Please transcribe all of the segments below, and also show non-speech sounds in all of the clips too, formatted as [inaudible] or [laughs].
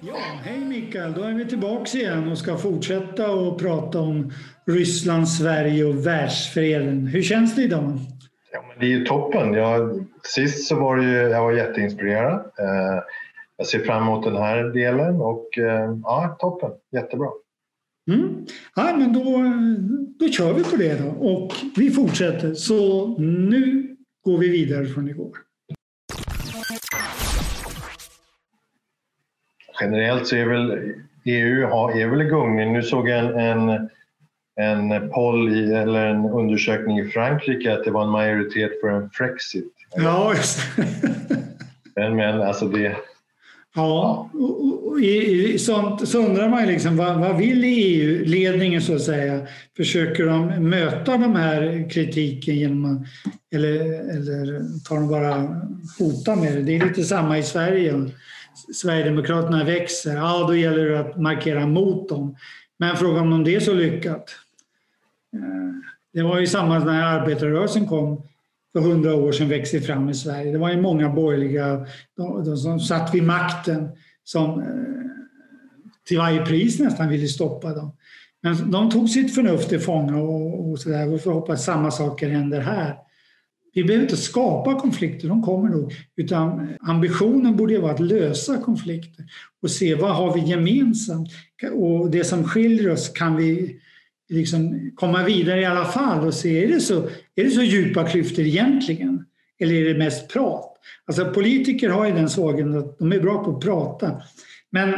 Ja, hej Mikael, då är vi tillbaka igen och ska fortsätta och prata om Ryssland, Sverige och världsfreden. Hur känns det idag? Ja, men det är ju toppen. Jag, sist så var det ju, jag var jätteinspirerad. Eh, jag ser fram emot den här delen och eh, ja, toppen. Jättebra. Mm. Ja, men då, då kör vi på det då och vi fortsätter. Så nu går vi vidare från igår. Generellt så är väl EU är väl i gungning. Nu såg jag en, en, en poll i, eller en undersökning i Frankrike att det var en majoritet för en Frexit. Ja, just Men, men alltså det... Ja, och, i sånt så undrar man ju liksom vad, vad vill EU-ledningen så att säga? Försöker de möta de här kritiken genom att, eller, eller tar de bara hota med det? Det är lite samma i Sverige. Sverigedemokraterna växer, ja då gäller det att markera mot dem. Men frågan om det är så lyckat. Eh, det var ju samma när arbetarrörelsen kom för hundra år sedan växte fram i Sverige. Det var ju många borgerliga de, de som satt vid makten som eh, till varje pris nästan ville stoppa dem. Men de tog sitt förnuft till fånga och, och sådär. Vi får hoppas samma saker händer här. Vi behöver inte skapa konflikter, de kommer nog. Utan ambitionen borde vara att lösa konflikter och se vad har vi gemensamt. Och det som skiljer oss kan vi liksom komma vidare i alla fall och se, är det så, är det så djupa klyftor egentligen? Eller är det mest prat? Alltså politiker har ju den svagheten att de är bra på att prata. Men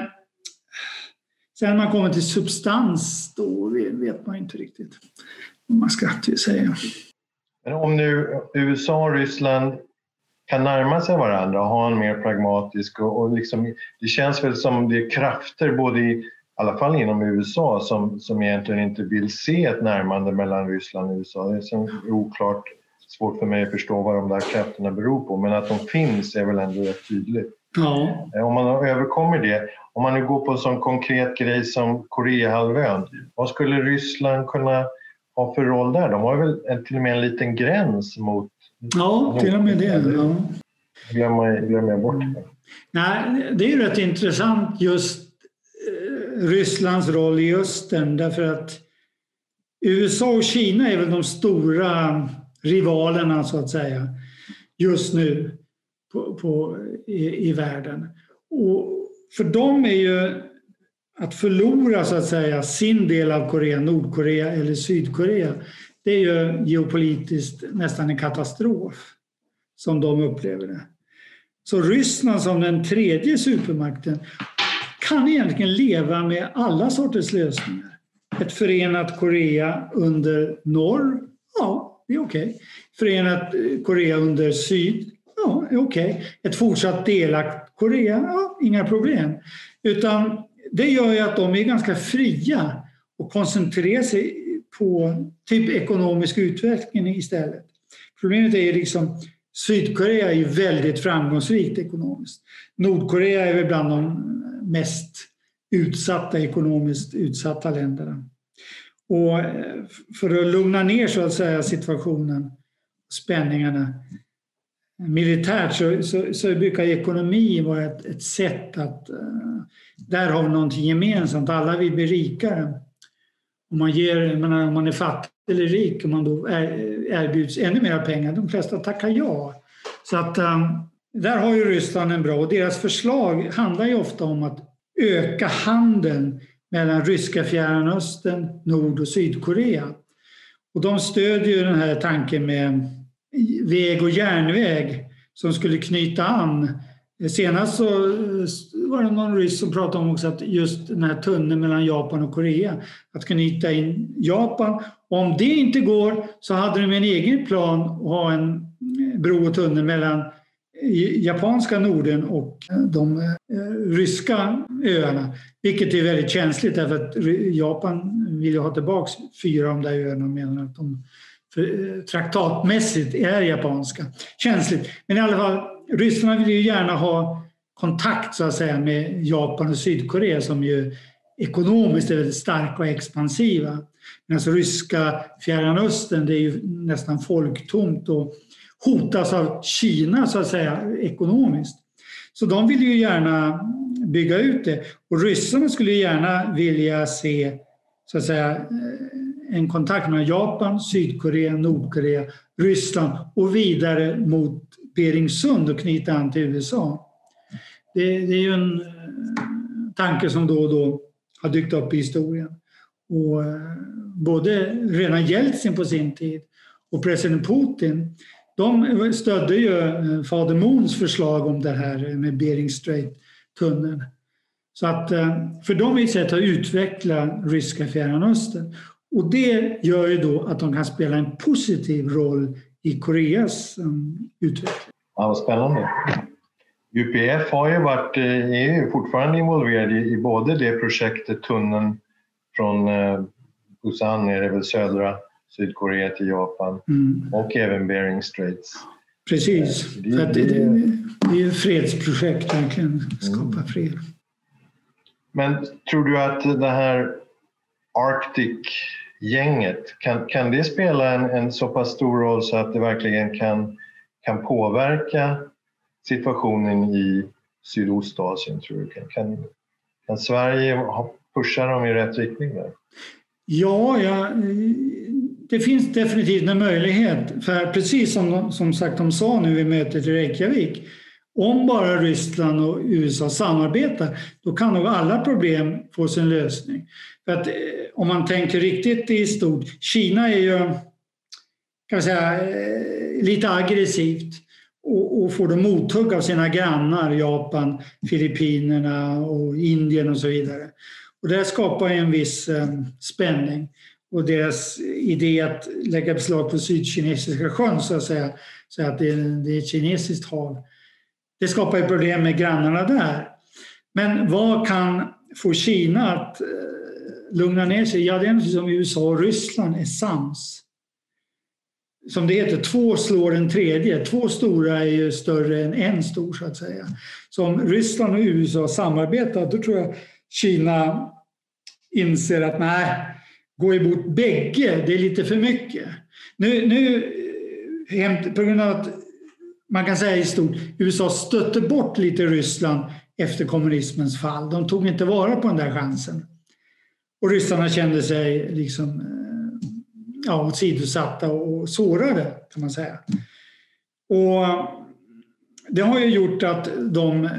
sen när man kommer till substans, då vet man inte riktigt vad man ska säga. Men om nu USA och Ryssland kan närma sig varandra och ha en mer pragmatisk och, och liksom, det känns väl som det är krafter både i, i alla fall inom USA som, som egentligen inte vill se ett närmande mellan Ryssland och USA. Det är så oklart, svårt för mig att förstå vad de där krafterna beror på men att de finns är väl ändå rätt tydligt. Eh, om man överkommer det, om man nu går på en sån konkret grej som Koreahalvön, vad skulle Ryssland kunna har för roll där? De har väl till och med en liten gräns mot... Ja, till och med det. Ja. Glömmer, glömmer jag bort det. Nej, det är ju rätt intressant just eh, Rysslands roll i östern därför att USA och Kina är väl de stora rivalerna så att säga just nu på, på i, i, världen. Och för dem är ju att förlora så att säga sin del av Korea, Nordkorea eller Sydkorea, det är ju geopolitiskt nästan en katastrof som de upplever det. Så Ryssland som den tredje supermakten kan egentligen leva med alla sorters lösningar. Ett förenat Korea under norr, ja, det är okej. Okay. Förenat eh, Korea under syd, ja, det är okej. Okay. Ett fortsatt delakt Korea, ja, inga problem. Utan det gör ju att de är ganska fria och koncentrerar sig på typ ekonomisk utveckling istället. Problemet är liksom Sydkorea är ju väldigt framgångsrikt ekonomiskt. Nordkorea är väl bland de mest utsatta, ekonomiskt utsatta länderna. Och eh, för att lugna ner så att säga situationen, spänningarna militärt så, så, så brukar ekonomi vara ett, ett sätt att eh, där har vi någonting gemensamt, alla vill bli rikare. Om man, ger, menar, om man är fattig eller rik, och man då erbjuds ännu mer pengar, de flesta tackar ja. Så att eh, där har ju Ryssland en bra, och deras förslag handlar ju ofta om att öka handeln mellan ryska Fjärran Östern, Nord och Sydkorea. Och de stödjer ju den här tanken med väg och järnväg som skulle knyta an. Senast så var det någon ryss som pratade om också att just den här tunneln mellan Japan och Korea, att knyta in Japan. Och om det inte går så hade de en egen plan att ha en bro och tunnel mellan eh, japanska Norden och eh, de eh, ryska öarna. Vilket är väldigt känsligt därför att Japan vill ha tillbaka fyra av de där öarna och menar att de för, eh, traktatmässigt är japanska. Känsligt. Men i alla fall, Ryssland vill ju gärna ha kontakt så att säga med Japan och Sydkorea som ju ekonomiskt är väldigt starka och expansiva. Men alltså ryska Fjärran Östern det är ju nästan folktomt och hotas av Kina så att säga ekonomiskt. Så de vill ju gärna bygga ut det. Och ryssarna skulle gärna vilja se så att säga, eh, en kontakt mellan Japan, Sydkorea, Nordkorea, Ryssland och vidare mot Beringsund och knyta an till USA. Det, det, är ju en eh, tanke som då och då har dykt upp i historien. Och eh, både redan Jeltsin på sin tid och president Putin de stödde ju eh, fader Moons förslag om det här med Bering Strait-tunneln. Så att för dem är ett sätt att utveckla ryska Fjärran Östern. Och det gör ju då att de kan spela en positiv roll i Koreas utveckling. Ja, vad spännande. UPF har ju varit, eh, är ju fortfarande involverad i, i både det projektet, tunneln från eh, Busan ner över södra Sydkorea till Japan mm. och även Bering Straits. Precis, det, det, det, det är ett fredsprojekt verkligen, skapa mm. fred. Men tror du att det här Arctic-gänget, kan, kan det spela en, en så pass stor roll så att det verkligen kan, kan påverka situationen i Sydostasien tror du? Kan, kan Sverige pusha dem i rätt riktning där? Ja, ja, det finns definitivt en möjlighet. För precis som, som sagt de sa nu vid mötet i Reykjavik, om bara Ryssland och USA samarbetar, då kan nog alla problem få sin lösning. För att, eh, om man tänker riktigt i stort, Kina är ju kan man säga, eh, lite aggressivt och, och får då mothugg av sina grannar, Japan, Filippinerna och Indien och så vidare. Och det skapar en viss eh, spänning. Och deras idé att lägga beslag på Sydkinesiska sjön, så att säga, så att det, det är ett kinesiskt hav, det skapar ju problem med grannarna där. Men vad kan få Kina att eh, lugna ner sig? Ja, det är naturligtvis om USA och Ryssland är sams som det heter, två slår en tredje. Två stora är ju större än en stor så att säga. Så om Ryssland och USA samarbetar då tror jag Kina inser att nej, gå emot bägge, det är lite för mycket. Nu, nu eh, på grund av att man kan säga i stort, USA stötte bort lite Ryssland efter kommunismens fall. De tog inte vara på den där chansen. Och ryssarna kände sig liksom eh, ja, åsidosatta och sårade kan man säga. Och det har ju gjort att de eh,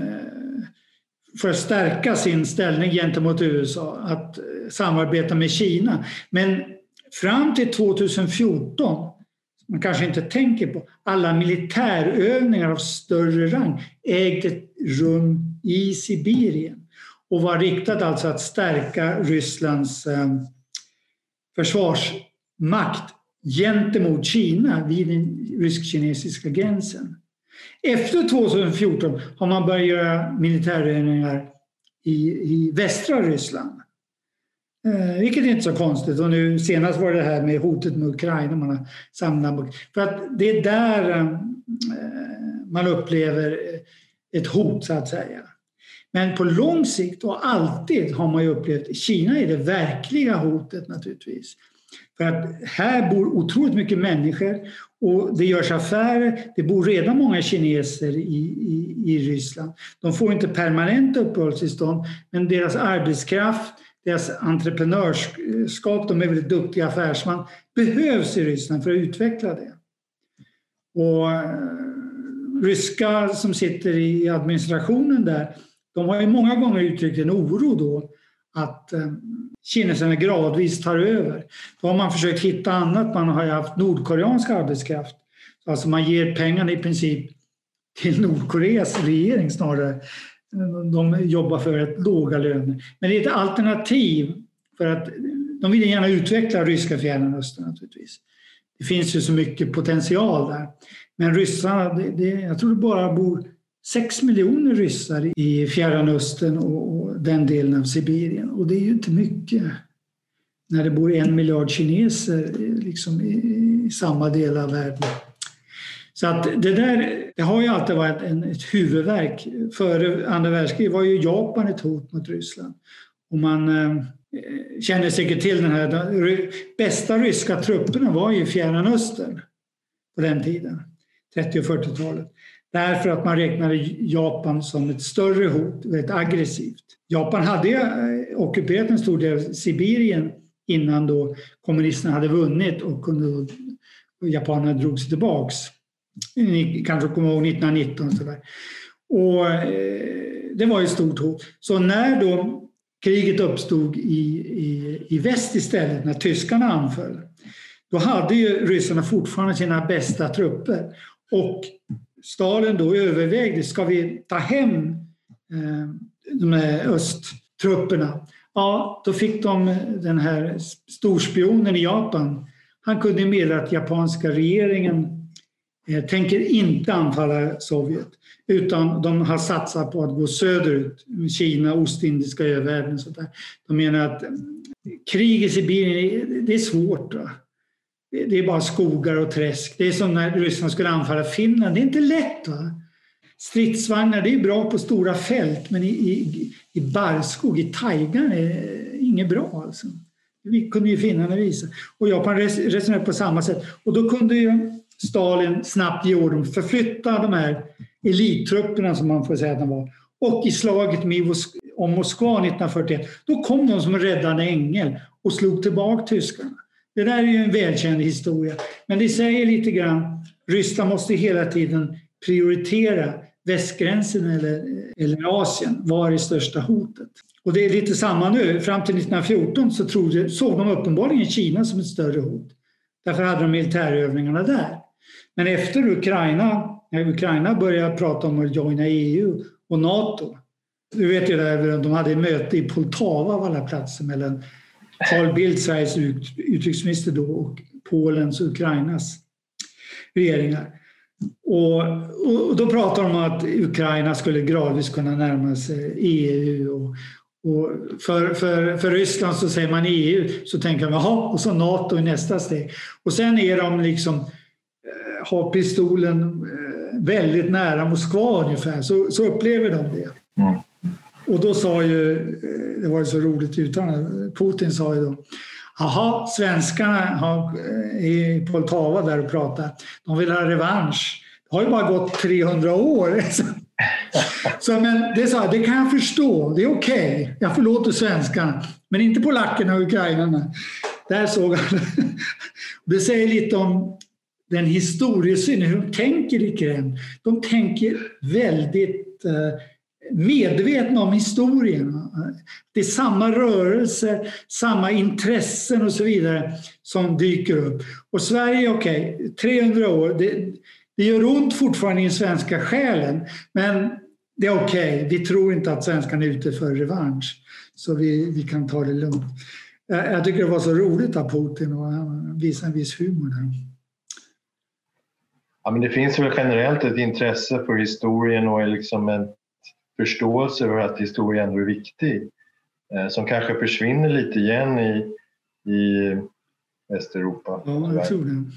för att stärka sin ställning gentemot USA att samarbeta med Kina. Men fram till 2014, man kanske inte tänker på, alla militärövningar av större rang ägde rum i Sibirien och var riktat alltså att stärka Rysslands eh, försvarsmakt gentemot Kina vid den rysk-kinesiska gränsen. Efter 2014 har man börjat göra militärövningar i, i västra Ryssland. Eh, vilket är inte så konstigt. Och nu senast var det här med hotet mot Ukraina. Man har samlat, för att det är där eh, man upplever ett hot så att säga. Men på lång sikt och alltid har man ju upplevt Kina är det verkliga hotet naturligtvis. För att här bor otroligt mycket människor och det görs affärer. Det bor redan många kineser i, i, i Ryssland. De får inte permanent uppehållstillstånd men deras arbetskraft, deras entreprenörskap, de är väldigt duktiga affärsmän, behövs i Ryssland för att utveckla det. Och eh, ryska som sitter i administrationen där, de har ju många gånger uttryckt en oro då att eh, kineserna gradvis tar över. Då har man försökt hitta annat. Man har ju haft nordkoreansk arbetskraft. Alltså man ger pengarna i princip till Nordkoreas regering snarare. De jobbar för ett låga löner. Men det är ett alternativ för att de vill gärna utveckla ryska Fjärran Östern naturligtvis. Det finns ju så mycket potential där. Men ryssarna, det, det, jag tror det bara bor 6 miljoner ryssar i Fjärran Östern och, och, den delen av Sibirien. Och det är ju inte mycket när det bor en miljard kineser eh, liksom i, i samma del av världen. Så att det där det har ju alltid varit en, ett huvudverk. Före andra världskriget var ju Japan ett hot mot Ryssland. Och man eh, känner säkert till den här, de bästa ryska trupperna var ju i Fjärran Östern på den tiden, 30 och 40-talet. Därför att man räknade Japan som ett större hot, väldigt aggressivt. Japan hade ju eh, ockuperat en stor del av Sibirien innan då kommunisterna hade vunnit och kunde, och japanerna drog sig tillbaks. Mm, Ni kanske kommer ihåg 1919. Så där. Och, eh, det var ett stort hot. Så när då kriget uppstod i, i, i väst istället, när tyskarna anföll, då hade ju ryssarna fortfarande sina bästa trupper. Och Stalin då övervägde, ska vi ta hem eh, de här östtrupperna? Ja, då fick de den här storspionen i Japan. Han kunde meddela att japanska regeringen Eh, tänker inte anfalla Sovjet utan de har satsat på att gå söderut, Kina, Ostindiska övärlden. Så där. De menar att eh, krig i Sibirien, det är svårt. Va? Det är bara skogar och träsk. Det är som när Ryssland skulle anfalla Finland. Det är inte lätt. Va? Stridsvagnar, det är bra på stora fält men i, i, i barrskog, i tajgan är inget bra. Alltså. Det kunde ju finnarna visa. Och Japan resonerade på samma sätt. Och då kunde ju Stalin snabbt gjorde. förflytta de här elittrupperna som man får säga att de var. Och i slaget om Moskva 1941, då kom de som en räddande ängel och slog tillbaka tyskarna. Det där är ju en välkänd historia. Men det säger lite grann, Ryssland måste hela tiden prioritera västgränsen eller, eller Asien. Var är största hotet? Och det är lite samma nu. Fram till 1914 så trodde, såg de uppenbarligen Kina som ett större hot. Därför hade de militärövningarna där. Men efter Ukraina, när Ukraina började prata om att joina EU och NATO. Du vet ju där, de hade möte i Poltava av alla platser mellan Carl Bildt, Sveriges utrikesminister då, och Polens och Ukrainas regeringar. Och, och, då pratade de om att Ukraina skulle gradvis kunna närma sig EU. Och, och för, för, för Ryssland så säger man EU, så tänker man jaha, och så NATO i nästa steg. Och sen är de liksom, har pistolen eh, väldigt nära Moskva ungefär, så, så upplever de det. Mm. Och då sa ju, eh, det var ju så roligt uttalande, Putin sa ju då Jaha, svenskarna har, eh, i Poltava där och pratar, de vill ha revansch. Det har ju bara gått 300 år. [laughs] Så, men det, sa, det kan jag förstå, det är okej. Okay. Jag förlåter svenskarna, men inte polackerna och ukrainarna. Där såg han. [laughs] Det säger lite om den historiesynen, hur de tänker i Kreml. De tänker väldigt eh, medvetna om historien. Det är samma rörelser, samma intressen och så vidare som dyker upp. Och Sverige, okej, okay, 300 år, det, det gör ont fortfarande i den svenska själen, men det är okej. Okay. Vi tror inte att svenskarna är ute för revansch, så vi, vi kan ta det lugnt. Jag, jag tycker det var så roligt av Putin och han visade en viss humor där. Ja, men det finns väl generellt ett intresse för historien och liksom en förståelse för att historia ändå är viktig eh, som kanske försvinner lite igen i, i Västeuropa. Ja, jag tror det.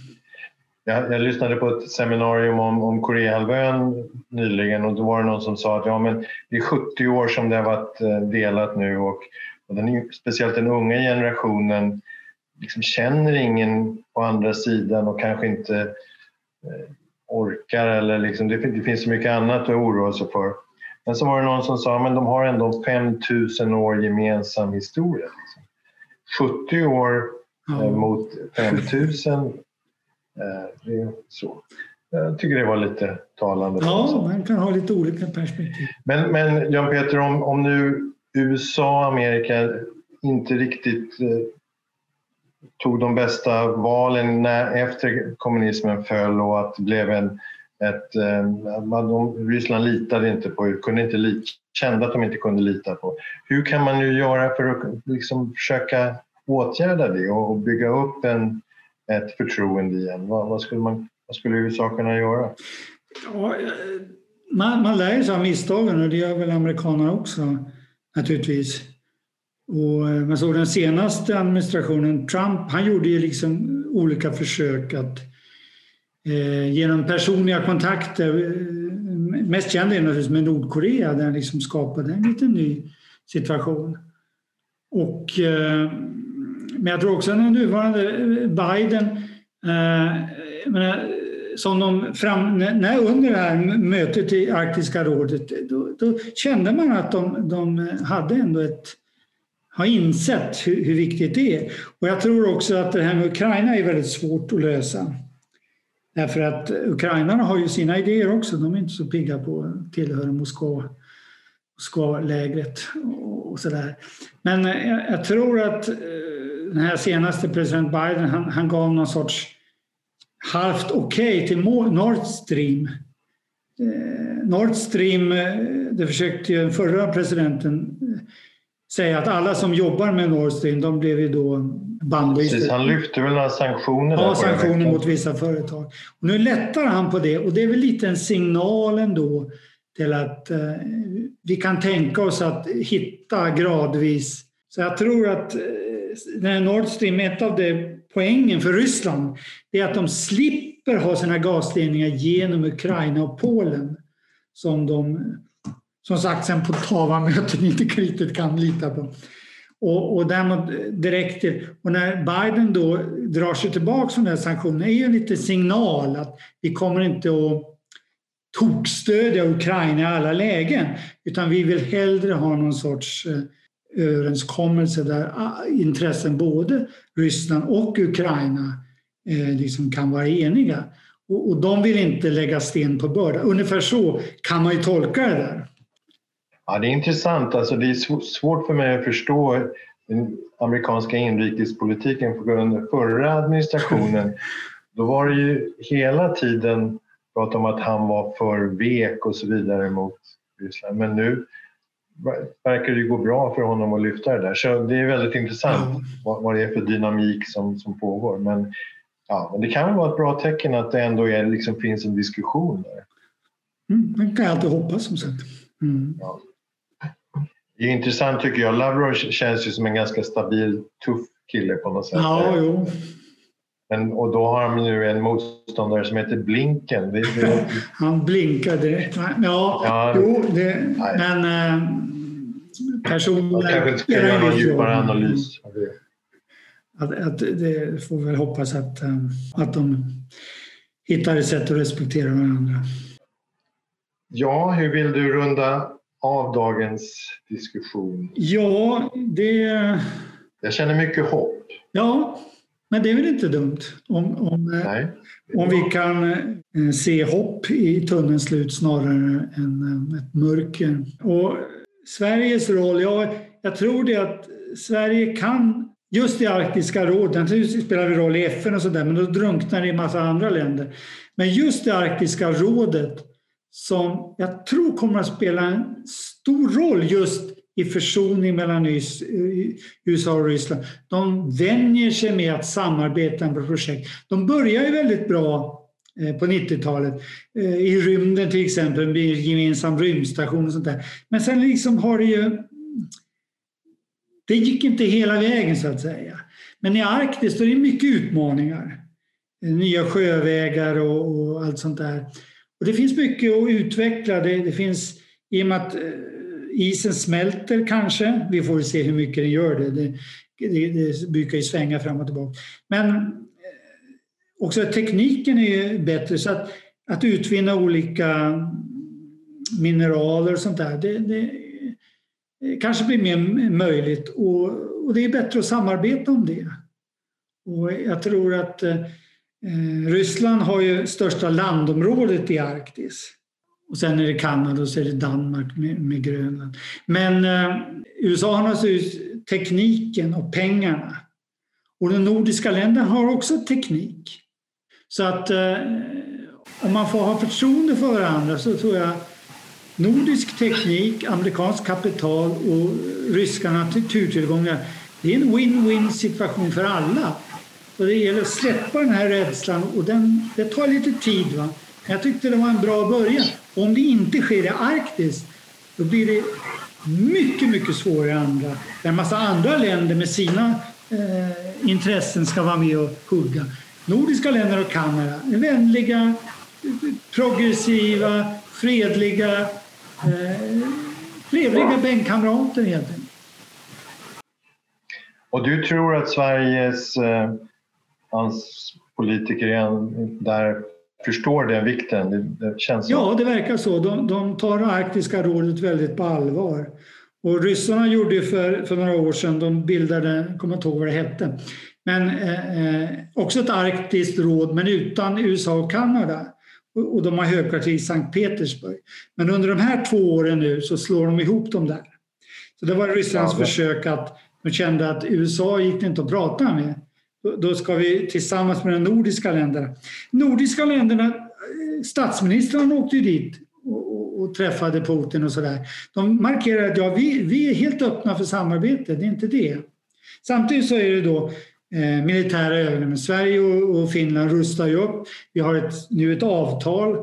Jag, jag, lyssnade på ett seminarium om, om Koreahalvön nyligen och då var det någon som sa att ja, men det är 70 år som det har varit eh, delat nu och, och den, speciellt den unga generationen liksom känner ingen på andra sidan och kanske inte orkar eller liksom, det, det finns så mycket annat att oroa sig för. Men så var det någon som sa att de har ändå 5000 år gemensam historia. Liksom. 70 år eh, mot 5000. Eh, det är så. Jag tycker det var lite talande. Ja, man kan ha lite olika perspektiv. Men, men Jan Peter, om, om nu USA och Amerika inte riktigt eh, tog de bästa valen när, efter kommunismen föll och att det blev en ett, eh, Ryssland litade inte på, kunde inte lit, kände att de inte kunde lita på. Hur kan man nu göra för att liksom försöka åtgärda det och bygga upp en, ett förtroende igen? Vad, vad, skulle man, vad skulle USA kunna göra? Ja, eh, man, man lär sig av misstagen och det gör väl amerikanerna också naturligtvis. Och eh, man såg den senaste administrationen, Trump, han gjorde ju liksom olika försök att Eh, genom personliga kontakter. Eh, mest känd är naturligtvis med Nordkorea där han liksom skapade en liten ny situation. Och, eh, men jag tror också att den nuvarande eh, Biden, menar, som de fram, när, under det här mötet i Arktiska rådet, då, då kände man att de, de hade ändå ett har insett hur, hur, viktigt det är. Och jag tror också att det här med Ukraina är väldigt svårt att lösa. Därför att ukrainarna har ju sina idéer också. De är inte så pigga på att tillhöra Moskva, Moskva-lägret och, och sådär. Men eh, jag, jag, tror att eh, den här senaste president Biden, han, han gav någon sorts halvt okej okay till Nord Stream. Eh, Nord Stream, eh, det försökte ju den förra presidenten eh, säga att alla som jobbar med Nord Stream, de blev ju då bannlysta. han lyfte väl några sanktioner? Ja, sanktioner mot vissa företag. Och nu lättar han på det och det är väl lite en signal ändå till att eh, vi kan tänka oss att hitta gradvis. Så jag tror att eh, Nord Stream, ett av de poängen för Ryssland, är att de slipper ha sina gasledningar genom Ukraina och Polen som de som sagt sen på Tava-möten [laughs] inte riktigt kan lita på. Och, och däremot eh, direkt och när Biden då drar sig tillbaka från den sanktionen är ju en liten signal att vi kommer inte att tokstödja Ukraina i alla lägen utan vi vill hellre ha någon sorts eh, överenskommelse där ah, intressen både Ryssland och Ukraina eh, liksom kan vara eniga. Och, och de vill inte lägga sten på börda. Ungefär så kan man ju tolka det där. Ja, det är intressant. Alltså, det är svårt för mig att förstå den amerikanska inrikespolitiken under förra administrationen. [laughs] Då var det ju hela tiden prat om att han var för vek och så vidare mot Ryssland. Men nu verkar det gå bra för honom att lyfta det där. Så det är väldigt intressant mm. vad, vad det är för dynamik som, som pågår. Men, ja, men det kan väl vara ett bra tecken att det ändå är, liksom, finns en diskussion där. Mm, man kan alltid hoppas som sagt. Mm. Ja. Det är intressant tycker jag. Lavrov känns ju som en ganska stabil, tuff kille på något sätt. Ja, jo. Men, och då har han nu en motståndare som heter Blinken. Det, det... han blinkade. Ja, ja jo, det, men äh, personligen... Man kanske inte ska göra någon djupare analys. Att, att, det får vi väl hoppas att, äh, att de hittar ett sätt att respektera varandra. Ja, hur vill du runda av dagens diskussion? Ja, det... Jag känner mycket hopp. Ja, men det är väl inte dumt om, om, Nej, om vi kan eh, se hopp i tunnelns slut snarare än eh, ett mörker. Och Sveriges roll, ja, jag tror det att Sverige kan Just i Arktiska rådet, naturligtvis spelar vi roll i FN och sådär, men då drunknar det i massa andra länder. Men just i Arktiska rådet som jag tror kommer att spela en stor roll just i försoning mellan eh, USA och Ryssland. De vänjer sig med att samarbeta med projekt. De börjar ju väldigt bra eh, på 90-talet. Eh, I rymden till exempel, med gemensam rymdstation och sånt där. Men sen liksom har det ju... Det gick inte hela vägen så att säga. Men i Arktis är det mycket utmaningar. Nya sjövägar och, och allt sånt där. Och det finns mycket att utveckla. Det, det finns, I och med att eh, isen smälter kanske, vi får se hur mycket den gör det. Det, det, det brukar ju svänga fram och tillbaka. Men eh, också tekniken är ju bättre så att, att utvinna olika mineraler och sånt där, det, det eh, kanske blir mer möjligt och, och, det är bättre att samarbeta om det. Och jag tror att Eh, Eh, Ryssland har ju största landområdet i Arktis. Och sen är det Kanada och så är det Danmark med, med Grönland. Men eh, USA har naturligtvis tekniken och pengarna. Och de nordiska länderna har också teknik. Så att eh, om man får ha förtroende för varandra så tror jag nordisk teknik, amerikansk kapital och ryska naturtillgångar det är en win-win situation för alla. Och det gäller att släppa den här rädslan och den, det tar lite tid. Va? Jag tyckte det var en bra början. om det inte sker i Arktis då blir det mycket, mycket svårare i andra. Där en massa andra länder med sina eh, intressen ska vara med och hugga. Nordiska länder och Kanada är vänliga, progressiva, fredliga, eh, trevliga bänkkamrater helt enkelt. Och du tror att Sveriges eh hans politiker är där förstår den vikten. Det, det känns ja, så. det verkar så. De, de tar Arktiska rådet väldigt på allvar. Och ryssarna gjorde för, för några år sedan, de bildade, jag kommer inte ihåg vad det hette, men eh, eh, också ett arktiskt råd men utan USA och Kanada. Och, och de har högkvarter i Sankt Petersburg. Men under de här två åren nu så slår de ihop dem där. Så det var Rysslands ja, försök att de kände att USA gick det inte att prata med. Då ska vi tillsammans med de nordiska länderna. Nordiska länderna, eh, statsministrarna åkte ju dit och, och träffade Putin och sådär. De markerade att ja, vi, vi är helt öppna för samarbete, det är inte det. Samtidigt så är det då eh, militära övningar. Sverige och, och, Finland rustar ju upp. Vi har ett, nu ett avtal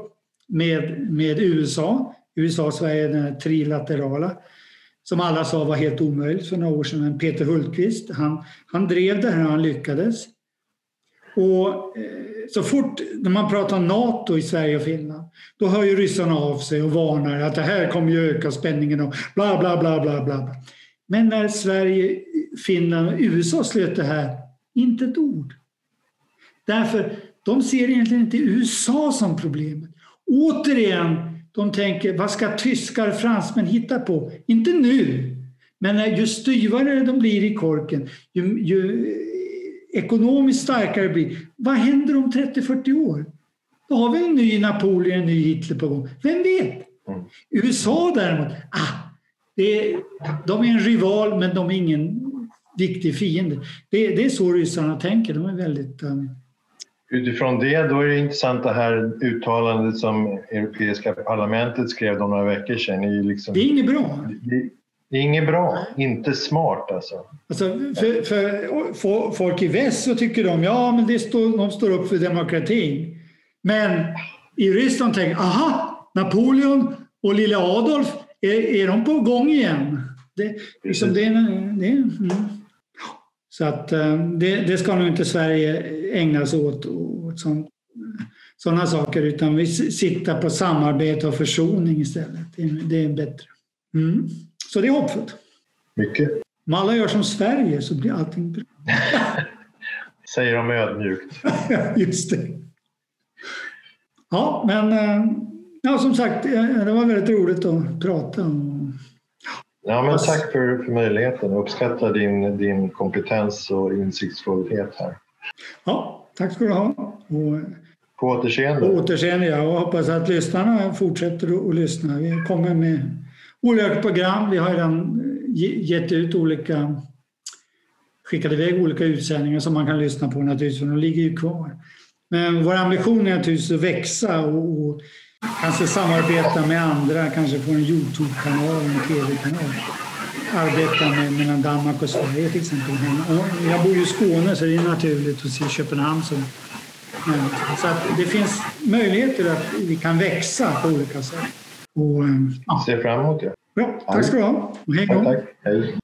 med, med USA. USA och Sverige, den här trilaterala som alla sa var helt omöjligt för några år sedan. Men Peter Hultqvist, han, han drev det här och han lyckades. Och eh, så fort när man pratar Nato i Sverige och Finland, då hör ju ryssarna av sig och varnar att det här kommer ju öka spänningen och bla bla bla bla bla. Men när Sverige, Finland och USA slöt det här, inte ett ord. Därför, de ser egentligen inte USA som problemet. Återigen, de tänker vad ska tyskar och fransmän hitta på? Inte nu, men ju styvare de blir i korken, ju, ju ekonomiskt starkare det blir. Vad händer om 30-40 år? Då har vi en ny Napoleon, en ny Hitler på gång. Vem vet? Mm. USA däremot, ah, det är, de är en rival men de är ingen viktig fiende. Det, det är så ryssarna tänker. De är väldigt um, Utifrån det då är det intressant det här uttalandet som Europeiska parlamentet skrev de några veckor sedan. Det är, liksom, det är inget bra. Det, det är inget bra, inte smart alltså. alltså för, för, för, folk i väst så tycker de ja men det står, de står upp för demokratin. Men i Ryssland tänker aha, Napoleon och lille Adolf, är, är de på gång igen? Det, liksom, det, det, mm. Så att eh, det, det, ska nog inte Sverige ägna sig åt, åt sådana saker utan vi siktar på samarbete och försoning istället. Det, det är bättre. Mm. Så det är hoppfullt. Mycket. Om alla gör som Sverige så blir allting bra. [laughs] Säger de ödmjukt. [laughs] Just det. Ja, men eh, ja, som sagt, eh, det var väldigt roligt att prata om Ja, men tack för, för möjligheten. Jag uppskattar din, din kompetens och insiktsfullhet här. Ja, tack ska du ha. Och, på återseende. På återseende, ja. Och hoppas att lyssnarna fortsätter att lyssna. Vi kommer med olika program. Vi har redan gett ut olika skickat iväg olika utsändningar som man kan lyssna på naturligtvis, för de ligger ju kvar. Men vår ambition är naturligtvis att växa och, och Kanske samarbeta med andra, kanske få en Youtube-kanal, en tv-kanal. Arbeta med, mellan Danmark och Sverige till exempel. Jag bor ju i Skåne så det är naturligt att se Köpenhamn som så att det finns möjligheter att vi kan växa på olika sätt. Och, ja. Ser fram emot det. Ja, tack ska du ha. hej då. Tack, tack. Hej.